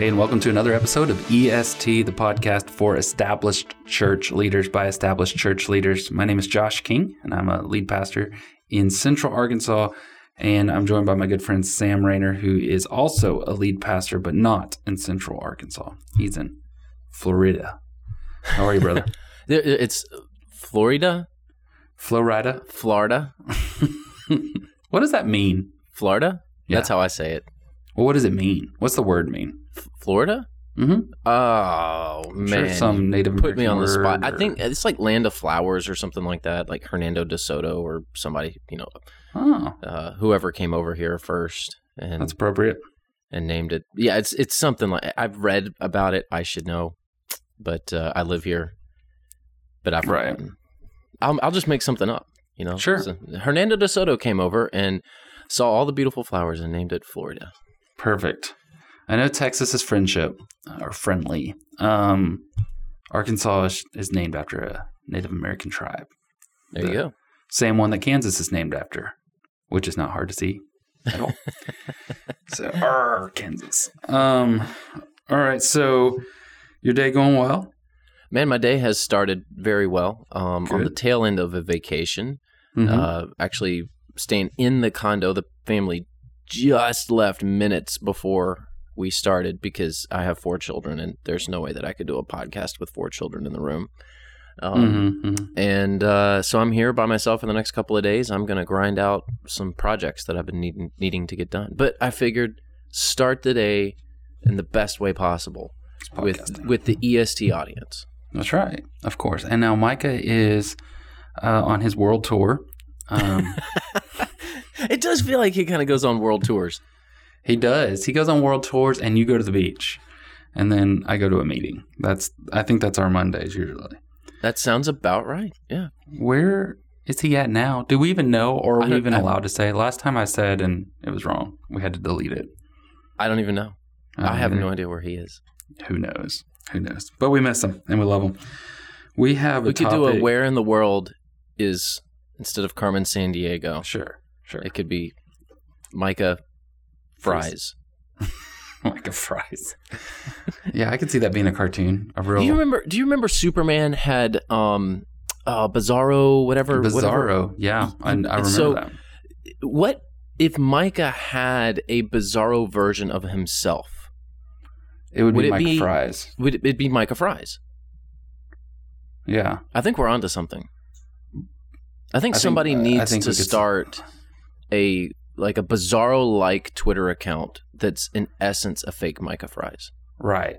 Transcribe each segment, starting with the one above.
Hey, and welcome to another episode of EST, the podcast for established church leaders by established church leaders. My name is Josh King, and I'm a lead pastor in Central Arkansas. And I'm joined by my good friend Sam Rainer, who is also a lead pastor, but not in Central Arkansas. He's in Florida. How are you, brother? It's Florida, Florida. Florida, What does that mean? Florida. Yeah. That's how I say it. Well, what does it mean? What's the word mean? F- Florida. Mm-hmm. Oh Sure, man, some Native put me on the spot. word I think it's like Land of Flowers or something like that, like Hernando de Soto or somebody, you know, Oh, uh, whoever came over here first and that's appropriate. and named it. Yeah, it's it's something like I've read about it. I should know, but uh, I live here. But I've Right. forgotten. I'll I'll just make something up. You know, Sure. So Hernando de Soto came over and saw all the beautiful flowers and named it Florida. Perfect. I know Texas is friendship uh, or friendly. Um, Arkansas is, is named after a Native American tribe. There you go. Same one that Kansas is named after, which is not hard to see at all. so, arr, Kansas. Um, all right. So, your day going well? Man, my day has started very well. Um, on the tail end of a vacation, Mhm. uh, actually staying in the condo. The family just left minutes before we started because I have four children, and there's no way that I could do a podcast with four children in the room. Um, Mhm, mhm. And uh, so I'm here by myself for the next couple of days. I'm going to grind out some projects that I've been needing, needing to get done. But I figured start the day in the best way possible with with the EST audience. That's right. Of course. And now Micah is uh, on his world tour. Um, It does feel like he kind of goes on world tours. He does. He goes on world tours, and you go to the beach, and then I go to a meeting. That's I think that's our Mondays usually. That sounds about right. Yeah. Where is he at now? Do we even know, or are we even I- allowed to say? Last time I said, and it was wrong. We had to delete it. I don't even know. I, don't have either. no idea where he is. Who knows? Who knows? But we miss him, and we love him. We have We could topic. do a where in the world is instead of Carmen San Diego. Sure, sure. It could be Micah Fries. a fries. yeah, I could see that being a cartoon. A real Do you remember? Do you remember Superman had um, uh, Bizarro, whatever, whatever? Bizarro. Yeah, I, I remember So- that. What if Micah had a Bizarro version of himself? It would, would be it be- Fries. Would it be Micah Fries? Yeah. I think we're onto something. I think I think- somebody I needs think to we could start a like a Bizarro like Twitter account that's in essence a fake Micah Fries. Right.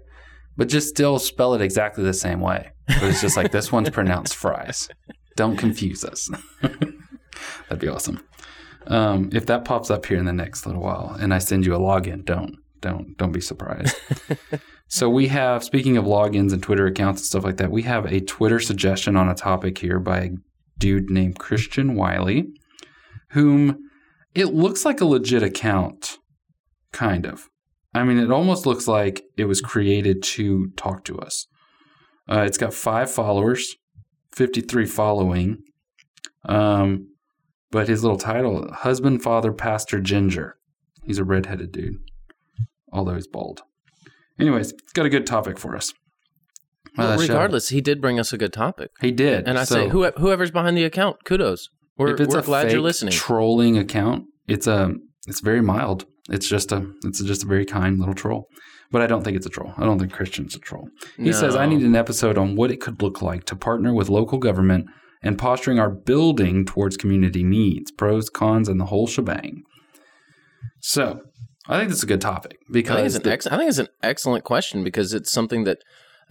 But just still spell it exactly the same way. But it's just like this one's pronounced fries. Don't confuse us. That'd be awesome. Um, if that pops up here in the next little while and I send you a login, don't don't don't be surprised. so we have speaking of logins and Twitter accounts and stuff like that, we have a Twitter suggestion on a topic here by a dude named Christian Wiley, whom it looks like a legit account, kind of. I mean, it almost looks like it was created to talk to us. Uh, it's got five followers, 53 following. Um, but his little title, Husband, Father, Pastor Ginger. He's a redheaded dude, although he's bald. Anyways, it's got a good topic for us. Well, Uh, regardless, he did bring us a good topic, he did. and I So say whoever's behind the account, kudos. We're, if it's we're a glad you're listening. Trolling account, it's a it's very mild. It's just a it's just a very kind little troll. But I don't think it's a troll. I don't think Christian's a troll. He says I need an episode on what it could look like to partner with local government and posturing our building towards community needs, pros, cons, and the whole shebang. So I think that's a good topic I because think, it's an the- ex- I think it's an excellent question because it's something that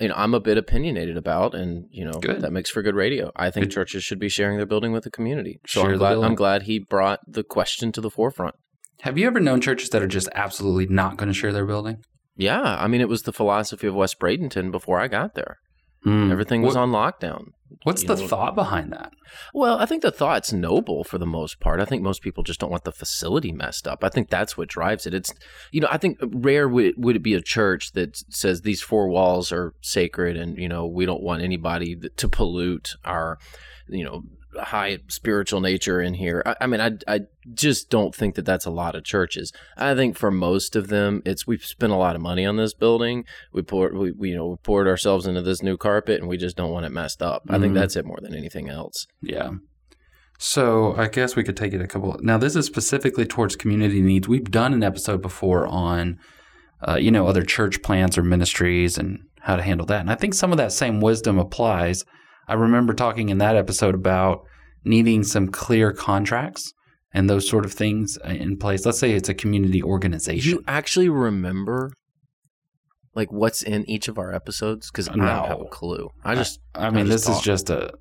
you know I'm a bit opinionated about, and you know Good. that makes for good radio. I think Good. churches should be sharing their building with the community. So Share I'm glad. I'm glad he brought the question to the forefront. Have you ever known churches that are just absolutely not going to share their building? Yeah, I mean it was the philosophy of West Bradenton before I got there. Hmm. Everything was What- on lockdown. What's you the know- thought behind that? Well, I think the thought's noble for the most part. I think most people just don't want the facility messed up. I think that's what drives it. It's, you know, I think rare would would it be a church that says these four walls are sacred and, you know, we don't want anybody to pollute our, you know, high spiritual nature in here. I, I mean, I, I just don't think that that's a lot of churches. I think for most of them, it's we've spent a lot of money on this building. We poured, we, we you know, we poured ourselves into this new carpet and we just don't want it messed up. I think Mhm. that's it more than anything else. Yeah. So I guess we could take it a couple. Now this is specifically towards community needs. We've done an episode before on, uh, you know, other church plants or ministries and how to handle that. And I think some of that same wisdom applies. I remember talking in that episode about needing some clear contracts and those sort of things in place. Let's say it's a community organization. You actually remember like what's in each of our episodes? Because I don't have a clue. I just I mean, just this is just a.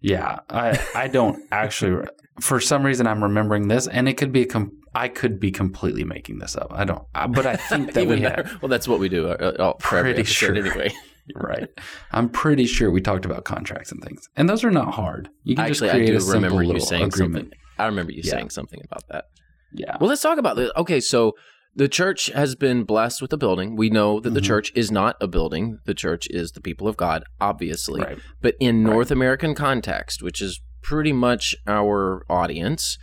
Yeah, I I don't actually. For some reason, I'm remembering this, and it could be a. Com- I could be completely making this up. I don't, I- but I think that we have. Well, that's what we do. Uh, uh, Pretty sure. anyway. Right, I'm pretty sure we talked about contracts and things, and those are not hard. You can Actually, just I create do a simple remember you saying agreement. something. I remember you Yeah. saying something about that. Yeah, Well, let's talk about this. Okay, so the church has been blessed with a building. We know that the Mhm. church is not a building. The church is the people of God, obviously. right. But in Right. North American context, which is pretty much our audience,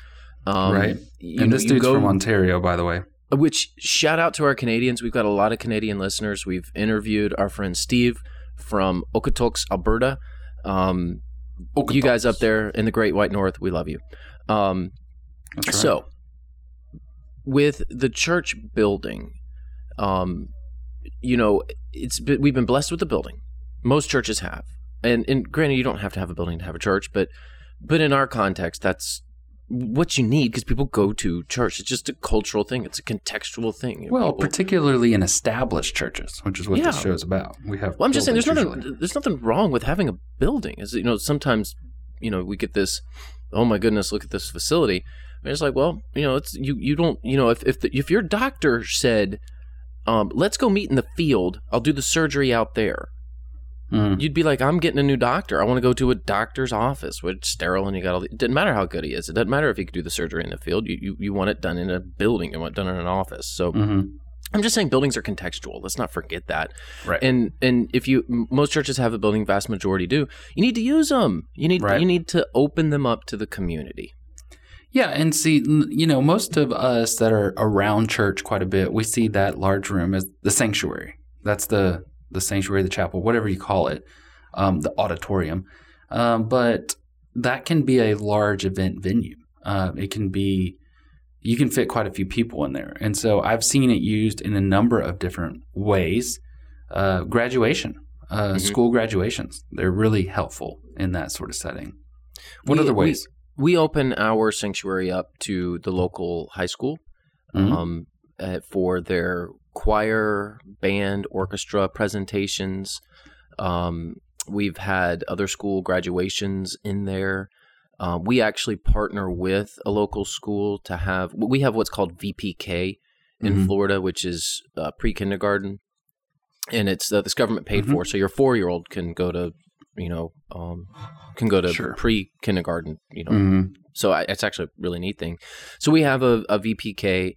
um, Right. and know, this dude's go- from Ontario, by the way. Which shout out to our Canadians. We've got a lot of Canadian listeners. We've interviewed our friend Steve from Okotoks, Alberta. Um, you guys up there in the Great White North, we love you. Um, right. So, with the church building, um, you know, it's we've been blessed with the building. Most churches have, and and granted, you don't have to have a building to have a church, but but in our context, that's what you need because people go to church. It's just a cultural thing. It's a contextual thing. You know, well, people- particularly in established churches, which is what this show is about. We have. Well, I'm just saying, there's buildings nothing. usually. There's nothing wrong with having a building. Is you know, sometimes you know we get this. Oh my goodness, look at this facility. And it's like, well, you know, it's you. You don't. You know, if if the, if your doctor said, um, let's go meet in the field. I'll do the surgery out there. Mm. You'd be like, I'm getting a new doctor. I want to go to a doctor's office, which sterile, and you got all. The, it doesn't matter how good he is. It doesn't matter if he could do the surgery in the field. You you, you want it done in a building. You want it done in an office. So hmm I'm just saying, buildings are contextual. Let's not forget that. Right. And and if you most churches have a building, vast majority do. You need to use them. You need Right. you need to open them up to the community. Yeah, and see, you know, most of us that are around church quite a bit, we see that large room as the sanctuary. That's the the sanctuary, the chapel, whatever you call it, um, the auditorium. Um, but that can be a large event venue. Uh, it can be, you can fit quite a few people in there, and so I've seen it used in a number of different ways. Uh, graduation, uh, Mhm. school graduations, they're really helpful in that sort of setting. What We- other ways? We open our sanctuary up to the local high school Mhm. um, for their choir, band, orchestra presentations. Um, we've had other school graduations in there. Uh, we actually partner with a local school to have. We have what's called VPK in Mhm. Florida, which is uh, pre kindergarten, and it's uh, this government paid Mhm. for. So your four year old can go to, you know, um, can go to Sure. pre kindergarten. You know, Mhm. so I, it's actually a really neat thing. So we have a, a VPK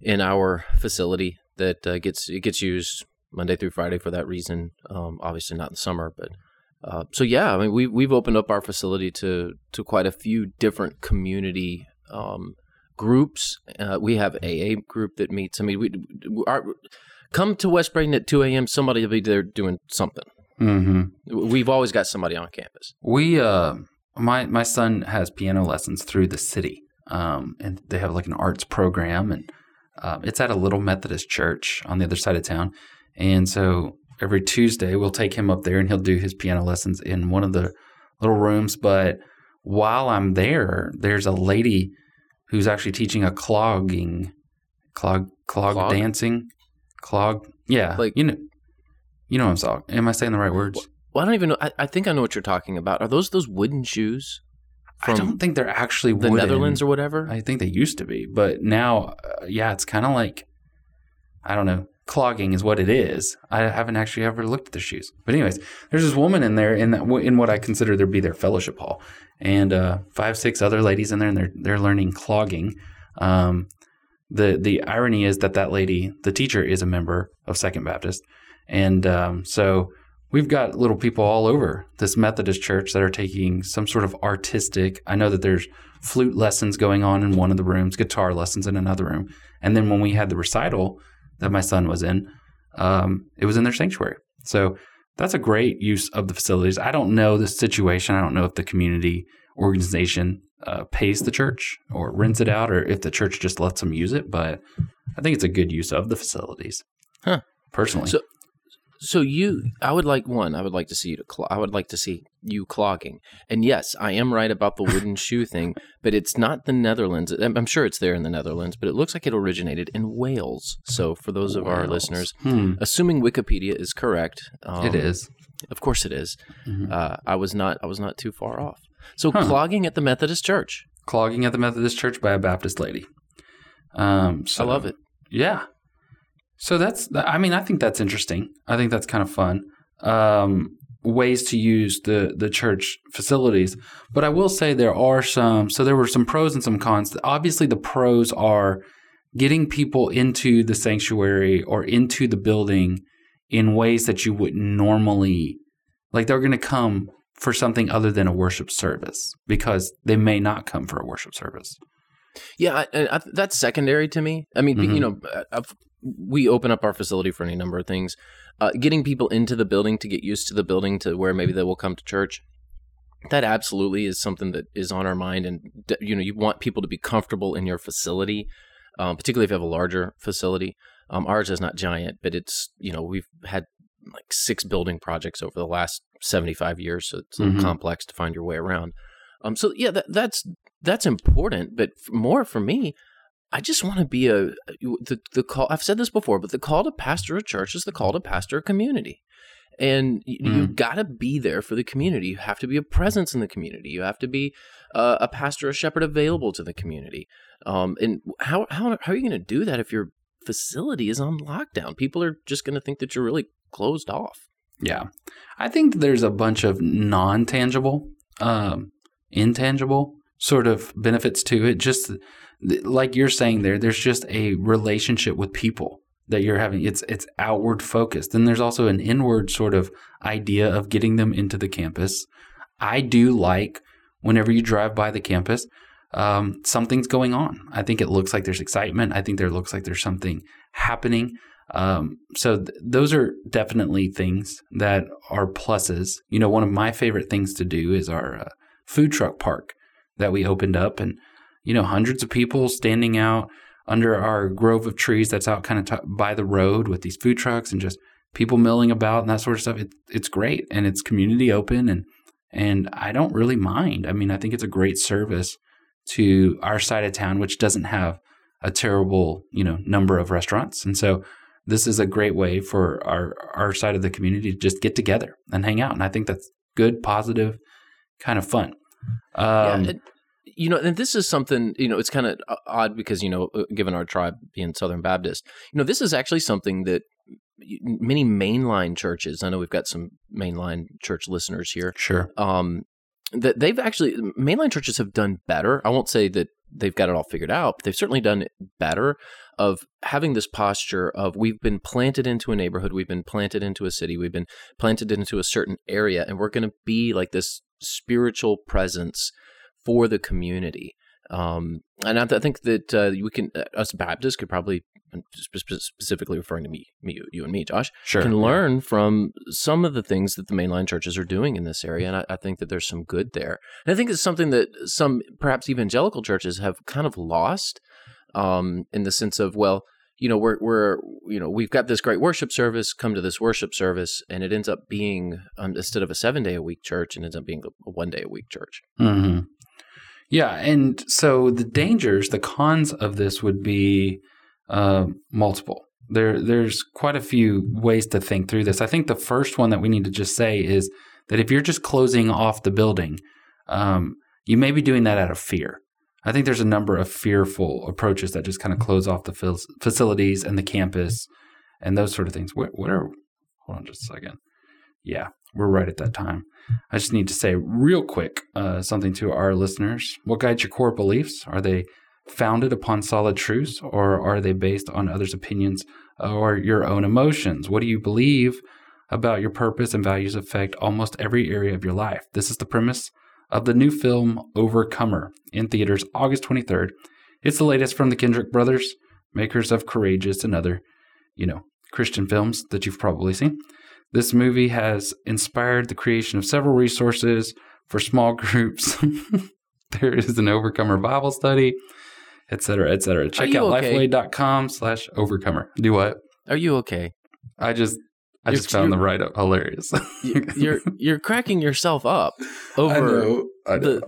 in our facility that uh, gets it gets used Monday through Friday for that reason. Um, obviously not in the summer, but uh, so yeah. I mean, we we've opened up our facility to to quite a few different community um, groups. Uh, we have AA group that meets. I mean, we our, come to West Bradenton at two a.m. Somebody will be there doing something. Mm-hmm. We've always got somebody on campus. We, uh, my my son has piano lessons through the city, um, and they have like an arts program, and um, it's at a little Methodist church on the other side of town. And so every Tuesday we'll take him up there, and he'll do his piano lessons in one of the little rooms. But while I'm there, there's a lady who's actually teaching a clogging, clog, clog, Clog? dancing, clog. Yeah, Like- you know, You know what I'm saying? Am I saying the right words? Well, I don't even know. I, I think I know what you're talking about. Are those those wooden shoes I don't think they're actually the wooden. Netherlands or whatever? I think they used to be, but now, uh, yeah, it's kind of like I don't know. Clogging is what it is. I haven't actually ever looked at the shoes, but anyways, there's this woman in there in that in what I consider to be their fellowship hall, and uh, five six other ladies in there, and they're they're learning clogging. Um, the the irony is that that lady, the teacher, is a member of Second Baptist, and um, so we've got little people all over this Methodist church that are taking some sort of artistic. I know that there's flute lessons going on in one of the rooms, guitar lessons in another room, and then when we had the recital that my son was in, um, it was in their sanctuary. So that's a great use of the facilities. I don't know the situation. I don't know if the community organization uh, pays the church or rents it out, or if the church just lets them use it. But I think it's a good use of the facilities. Huh. Personally, So- So you, I would like one. I would like to see you to. Cl- I would like to see you clogging. And yes, I am right about the wooden shoe thing, but it's not the Netherlands. I'm sure it's there in the Netherlands, but it looks like it originated in Wales. So for those of our listeners, Hmm, assuming Wikipedia is correct, um, it is. Of course, it is. Mhm. Uh, I was not. I was not too far off. So Huh. clogging at the Methodist Church. Clogging at the Methodist Church by a Baptist lady. Um, so, I love it. Yeah. So that's, I mean, I think that's interesting. I think that's kind of fun. Um, ways to use the the church facilities. But I will say there are some. So there were some pros and some cons. Obviously, the pros are getting people into the sanctuary or into the building in ways that you wouldn't normally. Like they're going to come for something other than a worship service because they may not come for a worship service. Yeah, I, I, that's secondary to me. I mean, Mhm. you know, uh, I've, we open up our facility for any number of things. Uh, getting people into the building to get used to the building to where maybe they will come to church. That absolutely is something that is on our mind, and you know, you want people to be comfortable in your facility, um, particularly if you have a larger facility. Um, ours is not giant, but it's you know we've had like six building projects over the last seventy five years, so it's a little Mhm. complex to find your way around. Um, so yeah, that, that's that's important, but more for me, I just want to be a the the call. I've said this before, but the call to pastor a church is the call to pastor a community, and you, you got to be there for the community. You have to be a presence in the community. You have to be uh, a pastor, a shepherd available to the community. Um, and how how how are you going to do that if your facility is on lockdown? People are just going to think that you're really closed off. Yeah. I think there's a bunch of non tangible, um, intangible sort of benefits to it. Just like you're saying there, there's just a relationship with people that you're having. It's it's outward focused. Then there's also an inward sort of idea of getting them into the campus. I do like whenever you drive by the campus, um, something's going on. I think it looks like there's excitement. I think there looks like there's something happening. Um, so th- those are definitely things that are pluses. You know, one of my favorite things to do is our uh, food truck park that we opened up, and you know, hundreds of people standing out under our grove of trees that's out kind of t- by the road with these food trucks and just people milling about and that sort of stuff. It, it's great and it's community open and and I don't really mind. I mean, I think it's a great service to our side of town, which doesn't have a terrible, you know, number of restaurants. And so this is a great way for our our side of the community to just get together and hang out. And I think that's good, positive, kind of fun. Um, yeah, and, you know, and this is something you know. It's kind of odd because you know, uh, given our tribe being Southern Baptist, you know, this is actually something that many mainline churches. I know we've got some mainline church listeners here. sure. Um, that they've actually mainline churches have done better. I won't say that they've got it all figured out, but they've certainly done it better of having this posture of we've been planted into a neighborhood, we've been planted into a city, we've been planted into a certain area, and we're going to be like this spiritual presence for the community. Um, and I, I think that uh, we can, uh, us Baptists could probably, spe- spe- specifically referring to me, me, you and me, Josh, Sure. can learn from some of the things that the mainline churches are doing in this area. And I, I think that there's some good there. And I think it's something that some perhaps evangelical churches have kind of lost um, in the sense of, well, you know, we're, we're, you know, we've got this great worship service, come to this worship service, and it ends up being, um, instead of a seven day a week church, it ends up being a one day a week church. hmm Yeah, and so the dangers, the cons of this would be uh, multiple. There, there's quite a few ways to think through this. I think the first one that we need to just say is that if you're just closing off the building, um, you may be doing that out of fear. I think there's a number of fearful approaches that just kind of close off the facilities and the campus and those sort of things. What, what are, hold on just a second. Yeah, we're right at that time. I just need to say real quick uh, something to our listeners. What guides your core beliefs? Are they founded upon solid truths or are they based on others' opinions or your own emotions? What do you believe about your purpose and values affect almost every area of your life? This is the premise of the new film Overcomer in theaters August 23rd. It's the latest from the Kendrick brothers, makers of Courageous and other, you know, Christian films that you've probably seen. This movie has inspired the creation of several resources for small groups. there is an Overcomer Bible study, et cetera, et cetera. Check out okay? lifeway.com slash overcomer. Do what? Are you okay? I just I You're- just found the write up hilarious. You- You're you're cracking yourself up over I know. I know. the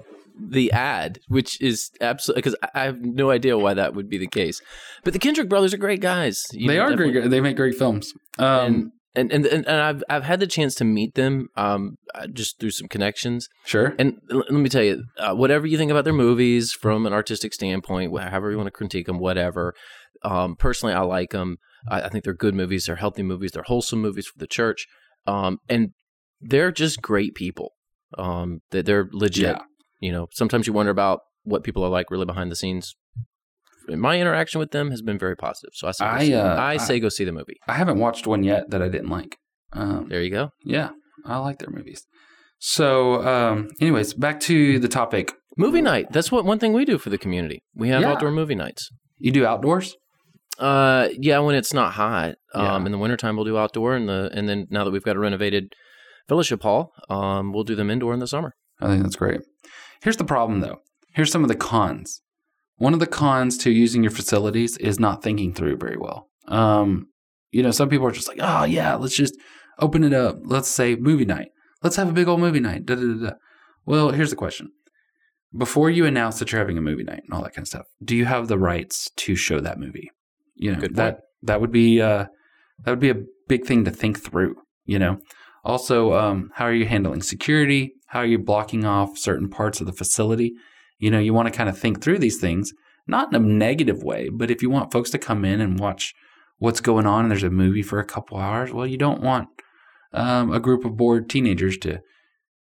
the ad, which is absolutely because I have no idea why that would be the case. But the Kendrick brothers are great guys. You they are great. They make great films. Um, and, and and and I've I've had the chance to meet them um uh, just through some connections. sure. And l- let me tell you, uh, whatever you think about their movies from an artistic standpoint, however you want to critique them, whatever. Um, personally, I like them. I, I think they're good movies. They're healthy movies. They're wholesome movies for the church. Um, and they're just great people. Um, they- they're legit. Yeah. You know, sometimes you wonder about what people are like really behind the scenes. My interaction with them has been very positive. So I say, go I, see, uh, I I- go see the movie. I haven't watched one yet that I didn't like. Um, There you go. yeah, I like their movies. So, um, anyways, back to the topic. Movie night. That's what one thing we do for the community. We have Yeah. outdoor movie nights. You do outdoors? Uh, yeah, when it's not hot. Yeah. Um, in the wintertime we'll do outdoor, and the and then now that we've got a renovated fellowship hall, um, we'll do them indoor in the summer. I think that's great. Here's the problem, though. Here's some of the cons. One of the cons to using your facilities is not thinking through very well. Um, you know, some people are just like, oh, yeah, let's just open it up. Let's say movie night. Let's have a big old movie night. Da, da, da, da. Well, here's the question. Before you announce that you're having a movie night and all that kind of stuff, do you have the rights to show that movie? You know, Good that that would be uh, that would be a big thing to think through. You know, also, um, how are you handling security? How are you blocking off certain parts of the facility? You know, you want to kind of think through these things, not in a negative way, but if you want folks to come in and watch what's going on and there's a movie for a couple hours, well, you don't want um, a group of bored teenagers to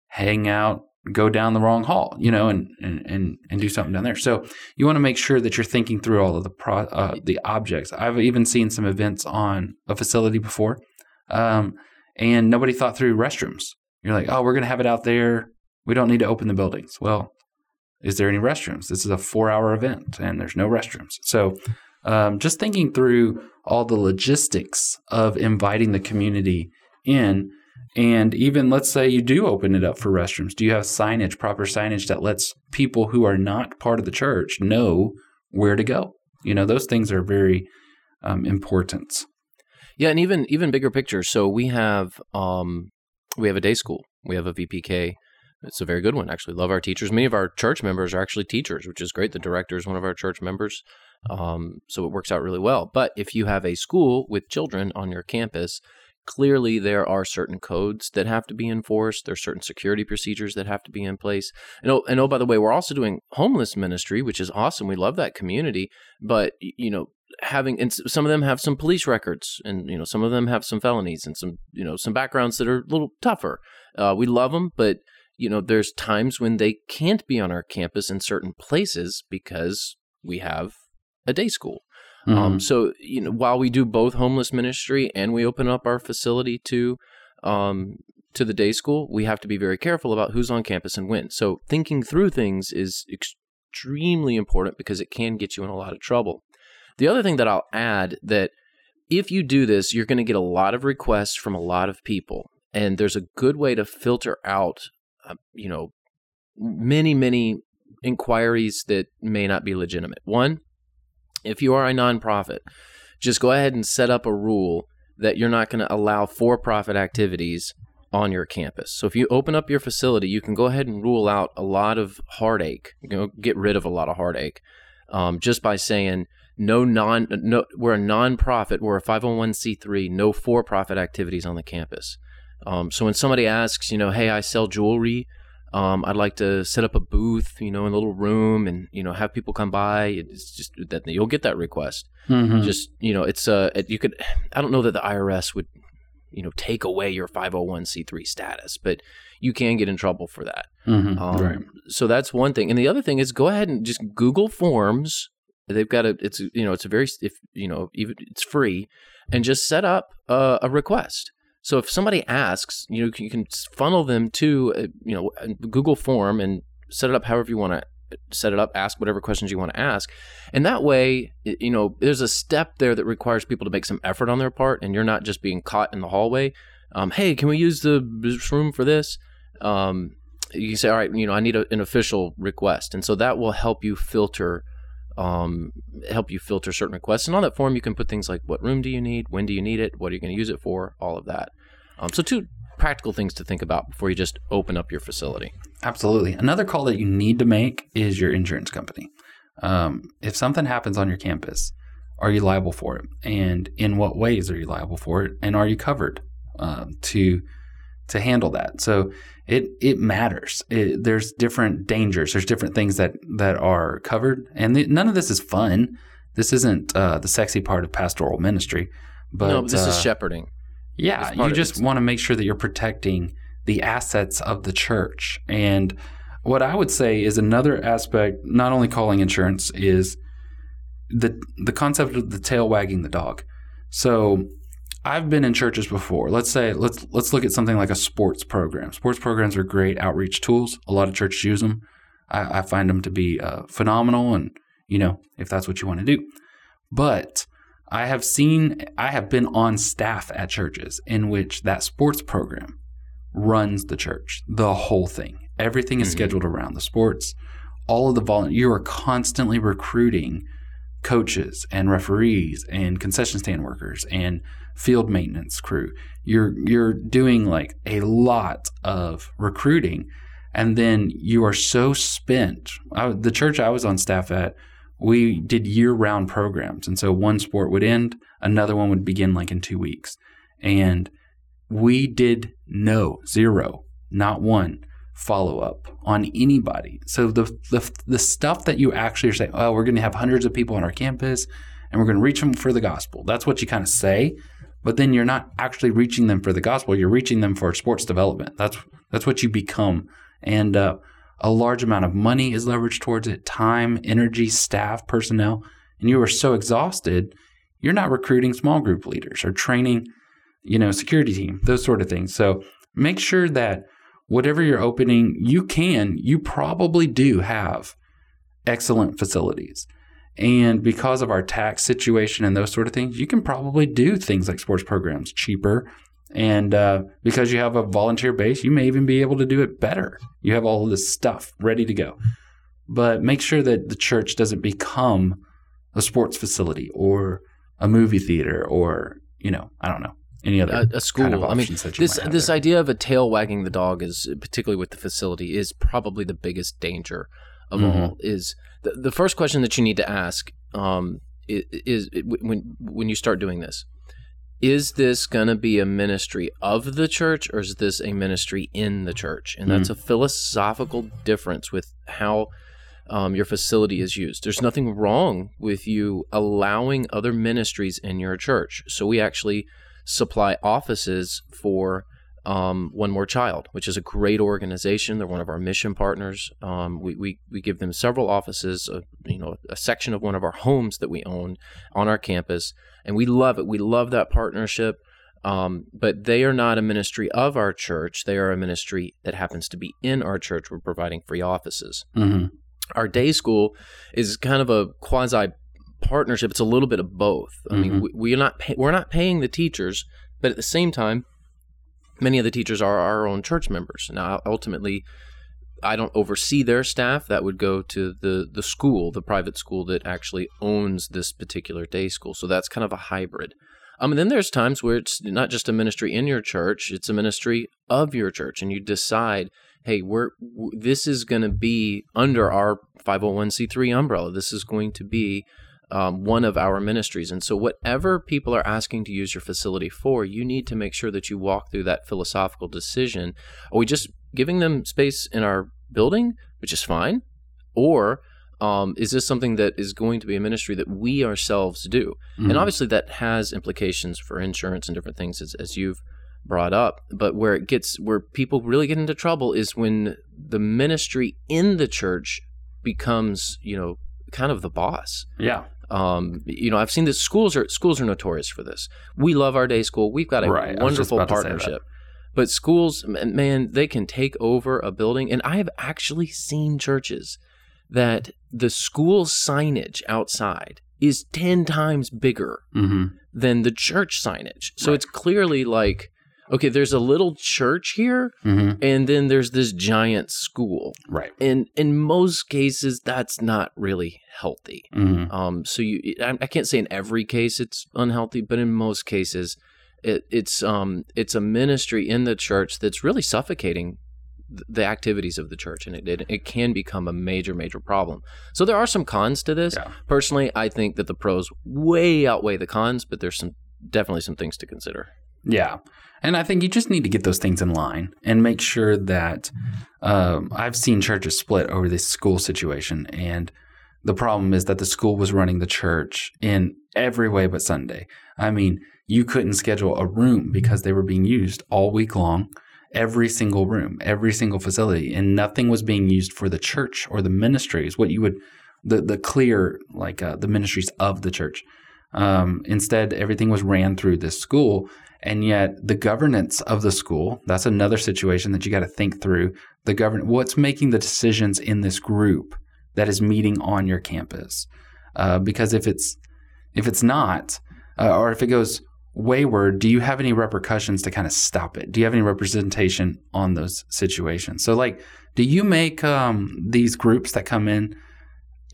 hang out, go down the wrong hall, you know, and and and, and do something down there. So you want to make sure that you're thinking through all of the pro, uh, the objects. I've even seen some events on a facility before, um, and nobody thought through restrooms. You're like, oh, we're going to have it out there. We don't need to open the buildings. Well, is there any restrooms? This is a four hour event and there's no restrooms. So, um, just thinking through all the logistics of inviting the community in. And even let's say you do open it up for restrooms. Do you have signage, proper signage that lets people who are not part of the church know where to go? You know, those things are very um, important. Yeah, and even even bigger picture. So we have um we have a day school. We have a VPK. It's a very good one, actually. Love our teachers. Many of our church members are actually teachers, which is great. The director is one of our church members. Um, so it works out really well. But if you have a school with children on your campus, clearly there are certain codes that have to be enforced. There are certain security procedures that have to be in place. And oh, and oh, by the way, we're also doing homeless ministry, which is awesome. We love that community. But you know, having and some of them have some police records, and you know, some of them have some felonies and some you know some backgrounds that are a little tougher. Uh, we love them, but you know, there's times when they can't be on our campus in certain places because we have a day school. Mm-hmm. Um, so you know, while we do both homeless ministry and we open up our facility to um, to the day school, we have to be very careful about who's on campus and when. So thinking through things is extremely important because it can get you in a lot of trouble. The other thing that I'll add that if you do this, you're going to get a lot of requests from a lot of people, and there's a good way to filter out, uh, you know, many many inquiries that may not be legitimate. One, if you are a nonprofit, just go ahead and set up a rule that you're not going to allow for profit activities on your campus. So if you open up your facility, you can go ahead and rule out a lot of heartache, you know, get rid of a lot of heartache um, just by saying no non no we're a nonprofit we're a 501c3 no for-profit activities on the campus um, so when somebody asks you know hey i sell jewelry um, i'd like to set up a booth you know in a little room and you know have people come by it's just that you'll get that request Mhm. just you know it's uh it- you could i don't know that the irs would you know take away your 501c3 status but you can get in trouble for that Mhm. um, right. So that's one thing, and the other thing is go ahead and just Google Forms. They've got a it's you know it's a very if you know even it's free, and just set up a, a request. So if somebody asks, you know you can funnel them to uh, you know a Google form and set it up however you want to set it up. Ask whatever questions you want to ask, and that way you know there's a step there that requires people to make some effort on their part, and you're not just being caught in the hallway. Um, hey, can we use the room for this? Um, you can say, all right, you know, I need a, an official request, and so that will help you filter, um, help you filter certain requests. And on that form, you can put things like, what room do you need? When do you need it? What are you going to use it for? All of that. Um, so two practical things to think about before you just open up your facility. Absolutely. Another call that you need to make is your insurance company. Um, if something happens on your campus, are you liable for it? And in what ways are you liable for it? And are you covered um, to to handle that? So it it matters. It, there's different dangers. There's different things that that are covered, and th- none of this is fun. This isn't uh, the sexy part of pastoral ministry. But no, this is uh, shepherding. yeah, you just want to make sure that you're protecting the assets of the church. And what I would say is another aspect, not only calling insurance, is the the concept of the tail wagging the dog. So I've been in churches before. Let's say let's let's look at something like a sports program. Sports programs are great outreach tools. A lot of churches use them. I, I find them to be uh, phenomenal, and you know if that's what you want to do. But I have seen, I have been on staff at churches in which that sports program runs the church, the whole thing. Everything is Mhm. scheduled around the sports. All of the volunteers, you are constantly recruiting coaches and referees and concession stand workers and field maintenance crew. You're you're doing like a lot of recruiting, and then you are so spent. I, the church I was on staff at, we did year-round programs, and so one sport would end, another one would begin like in two weeks, and we did no zero, not one follow up on anybody. So the the the stuff that you actually are saying, oh, we're going to have hundreds of people on our campus, and we're going to reach them for the gospel. That's what you kind of say, but then you're not actually reaching them for the gospel. You're reaching them for sports development. That's that's what you become, and uh, a large amount of money is leveraged towards it, time, energy, staff, personnel, and you are so exhausted, you're not recruiting small group leaders or training, you know, security team, those sort of things. So make sure that whatever you're opening, you can, you probably do have excellent facilities. And because of our tax situation and those sort of things, you can probably do things like sports programs cheaper. And uh, because you have a volunteer base, you may even be able to do it better. You have all of this stuff ready to go. But make sure that the church doesn't become a sports facility or a movie theater or, you know, I don't know, any other a, a school. kind of I mean, options that you this might have this there. idea of a tail wagging the dog is particularly with the facility is probably the biggest danger of Mhm. all. Is the, the first question that you need to ask um, is, is when when you start doing this. Is this going to be a ministry of the church or is this a ministry in the church? And that's a philosophical difference with how um, your facility is used. There's nothing wrong with you allowing other ministries in your church. So we actually supply offices for um, One More Child, which is a great organization. They're one of our mission partners. Um, we, we we give them several offices, uh, you know, a section of one of our homes that we own on our campus, and we love it. We love that partnership. Um, but they are not a ministry of our church. They are a ministry that happens to be in our church. We're providing free offices Mhm. our day school is kind of a quasi partnership. It's a little bit of both. I mean, Mhm. we, we're not pay, we're not paying the teachers, but at the same time, many of the teachers are our own church members. Now, ultimately, I don't oversee their staff. That would go to the the school, the private school that actually owns this particular day school. So that's kind of a hybrid. Um, and then there's times where it's not just a ministry in your church; it's a ministry of your church, and you decide, hey, we're w- this is going to be under our 501c3 umbrella. This is going to be um, one of our ministries. And so, whatever people are asking to use your facility for, you need to make sure that you walk through that philosophical decision. Are we just giving them space in our building, which is fine? Or um, is this something that is going to be a ministry that we ourselves do? Mm-hmm. And obviously, that has implications for insurance and different things, as, as you've brought up. But where it gets, where people really get into trouble is when the ministry in the church becomes, you know, kind of the boss. Yeah. Um, you know, I've seen this. Schools are schools are notorious for this. We love our day school. We've got a Right, I was just wonderful about to say that. partnership. But schools, man, they can take over a building, and I have actually seen churches that the school signage outside is ten times bigger Mm-hmm. than the church signage. So Right. it's clearly like, okay, there's a little church here, Mm-hmm. and then there's this giant school. Right. And in most cases, that's not really healthy. Mm-hmm. Um, so you, I, I can't say in every case it's unhealthy, but in most cases, it, it's um, it's a ministry in the church that's really suffocating the activities of the church, and it, it it can become a major major problem. So there are some cons to this. Yeah. Personally, I think that the pros way outweigh the cons, but there's some definitely some things to consider. Yeah. And I think you just need to get those things in line and make sure that um, I've seen churches split over this school situation. And the problem is that the school was running the church in every way but Sunday. I mean, you couldn't schedule a room because they were being used all week long, every single room, every single facility, and nothing was being used for the church or the ministries, what you would, the, the clear, like uh, the ministries of the church. Um, instead, everything was ran through this school. And yet, the governance of the school, that's another situation that you got to think through. The govern what's making the decisions in this group that is meeting on your campus. Uh, because if it's if it's not, uh, or if it goes wayward, do you have any repercussions to kind of stop it? Do you have any representation on those situations? So, like, do you make um, these groups that come in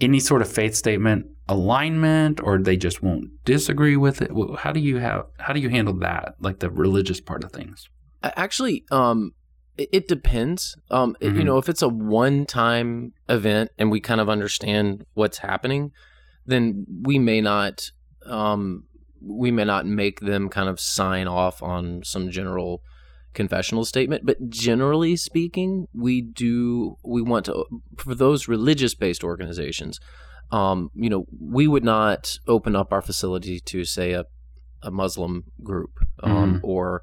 any sort of faith statement alignment, or they just won't disagree with it? How do you have how do you handle that, like the religious part of things? Actually, um, it, depends. Um, it- you know, if it's a one-time event and we kind of understand what's happening, then we may not, um, we may not make them kind of sign off on some general confessional statement. But generally speaking, we do. We want to for those religious-based organizations. Um, you know, we would not open up our facility to say a a Muslim group um, or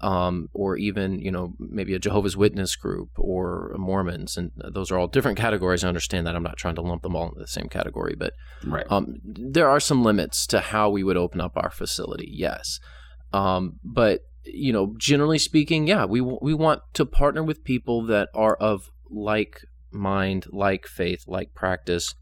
um, or even you know maybe a Jehovah's Witness group or Mormons, and those are all different categories. I understand that. I'm not trying to lump them all into the same category, but Right. um, there are some limits to how we would open up our facility. Yes, um, but you know, generally speaking, yeah, we w- we want to partner with people that are of like mind, like faith, like practice,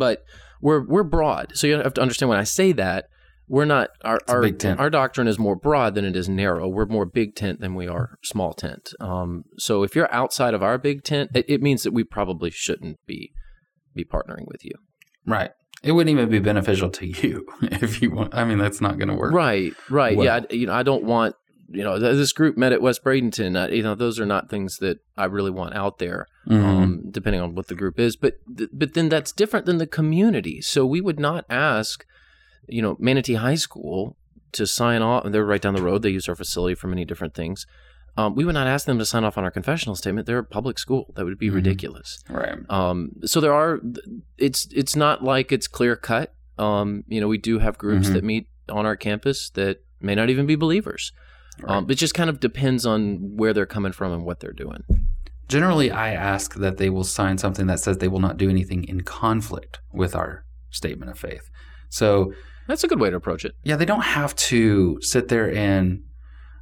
but we're we're broad. So you have to understand when I say that. We're not our our, our doctrine is more broad than it is narrow. We're more big tent than we are small tent. Um, so if you're outside of our big tent, it, it means that we probably shouldn't be be partnering with you. Right. It wouldn't even be beneficial to you if you want. I mean, that's not going to work. Right, right. well. Yeah, I, you know, I don't want you know th- this group met at West Bradenton. Uh, you know, those are not things that I really want out there. Mhm. Um, depending on what the group is, but th- but then that's different than the community. So we would not ask, you know, Manatee High School to sign off. And they're right down the road. They use our facility for many different things. Um, we would not ask them to sign off on our confessional statement. They're a public school. That would be Mhm. ridiculous. right. Um, so there are, it's it's not like it's clear cut. Um, you know, we do have groups Mhm. that meet on our campus that may not even be believers. Um, it just kind of depends on where they're coming from and what they're doing. Generally, I ask that they will sign something that says they will not do anything in conflict with our statement of faith. So, That's a good way to approach it. yeah, they don't have to sit there and,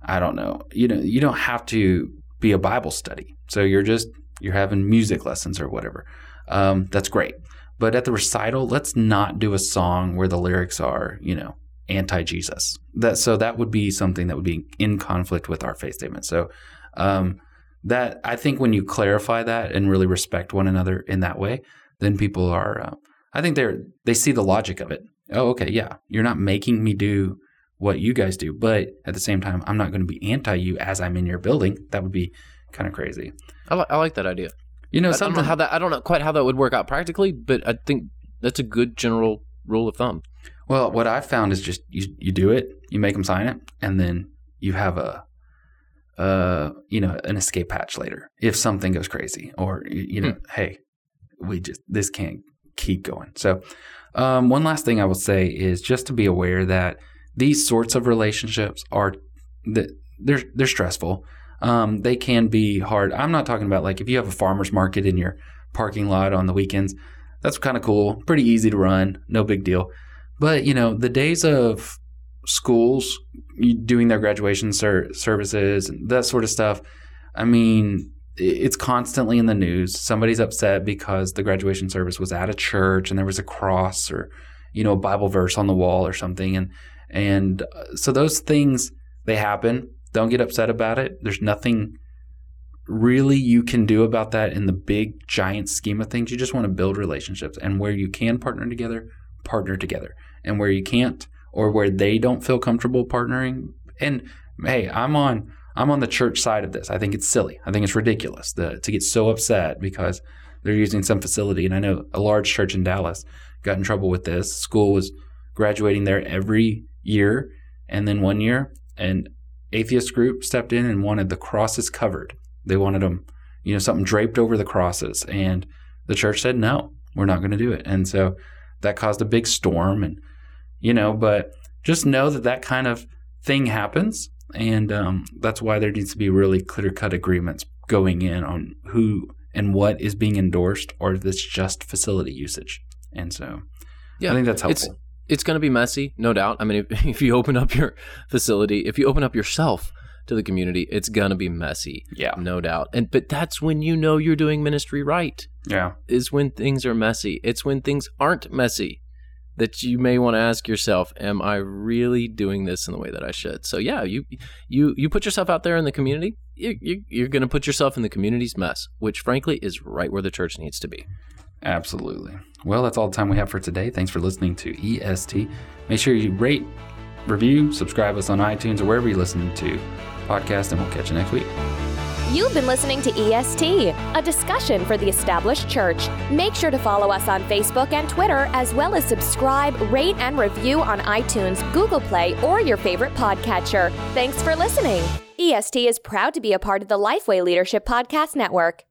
I don't know, you know, you don't have to be a Bible study. So you're just you're having music lessons or whatever. Um, that's great. But at the recital, let's not do a song where the lyrics are, you know, anti-Jesus. That so that would be something that would be in conflict with our faith statement. So um, that I think when you clarify that and really respect one another in that way, then people are. Uh, I think they're they see the logic of it. Oh, okay, yeah, you're not making me do what you guys do, but at the same time, I'm not going to be anti you as I'm in your building. That would be kind of crazy. I, li- I like that idea. You know, I don't something know how that I don't know quite how that would work out practically, but I think that's a good general rule of thumb. Well, what I've found is just you, you do it, you make them sign it, and then you have a, uh, you know, an escape hatch later if something goes crazy, or you, know, hey, we just this can't keep going. So, um, one last thing I will say is just to be aware that these sorts of relationships are that they're they're stressful. Um, they can be hard. I'm not talking about like if you have a farmer's market in your parking lot on the weekends. That's kind of cool, pretty easy to run, no big deal. But you know, the days of schools doing their graduation ser- services and that sort of stuff. I mean, it's constantly in the news. Somebody's upset because the graduation service was at a church and there was a cross or you know a Bible verse on the wall or something, and and uh, so those things they happen. Don't get upset about it. There's nothing really you can do about that in the big giant scheme of things. You just want to build relationships, and where you can partner together, partner together, and where you can't or where they don't feel comfortable partnering. And hey, I'm on I'm on the church side of this. I think it's silly. I think it's ridiculous the, to get so upset because they're using some facility. And I know a large church in Dallas got in trouble with this. School was graduating there every year, and then one year, an atheist group stepped in and wanted the crosses covered. They wanted them, you know, something draped over the crosses, and the church said no, we're not going to do it. And so that caused a big storm, and you know, but just know that that kind of thing happens, and um, that's why there needs to be really clear cut agreements going in on who and what is being endorsed, or if it's just facility usage. And so, Yeah, I think that's it's- helpful. It's going to be messy, no doubt. I mean, if, if you open up your facility, if you open up yourself to the community, it's going to be messy, yeah, no doubt. And but that's when you know you're doing ministry right. yeah, Is when things are messy. It's when things aren't messy that you may want to ask yourself, am I really doing this in the way that I should? So yeah, you you you put yourself out there in the community, you, you, you're going to put yourself in the community's mess, which frankly is right where the church needs to be. absolutely. Well, that's all the time we have for today. Thanks for listening to EST. Make sure you rate, review, subscribe us on iTunes or wherever you listen to podcast, and we'll catch you next week. You've been listening to EST, a discussion for the established church. Make sure to follow us on Facebook and Twitter, as well as subscribe, rate, and review on iTunes, Google Play, or your favorite podcatcher. Thanks for listening. EST is proud to be a part of the Lifeway Leadership Podcast Network.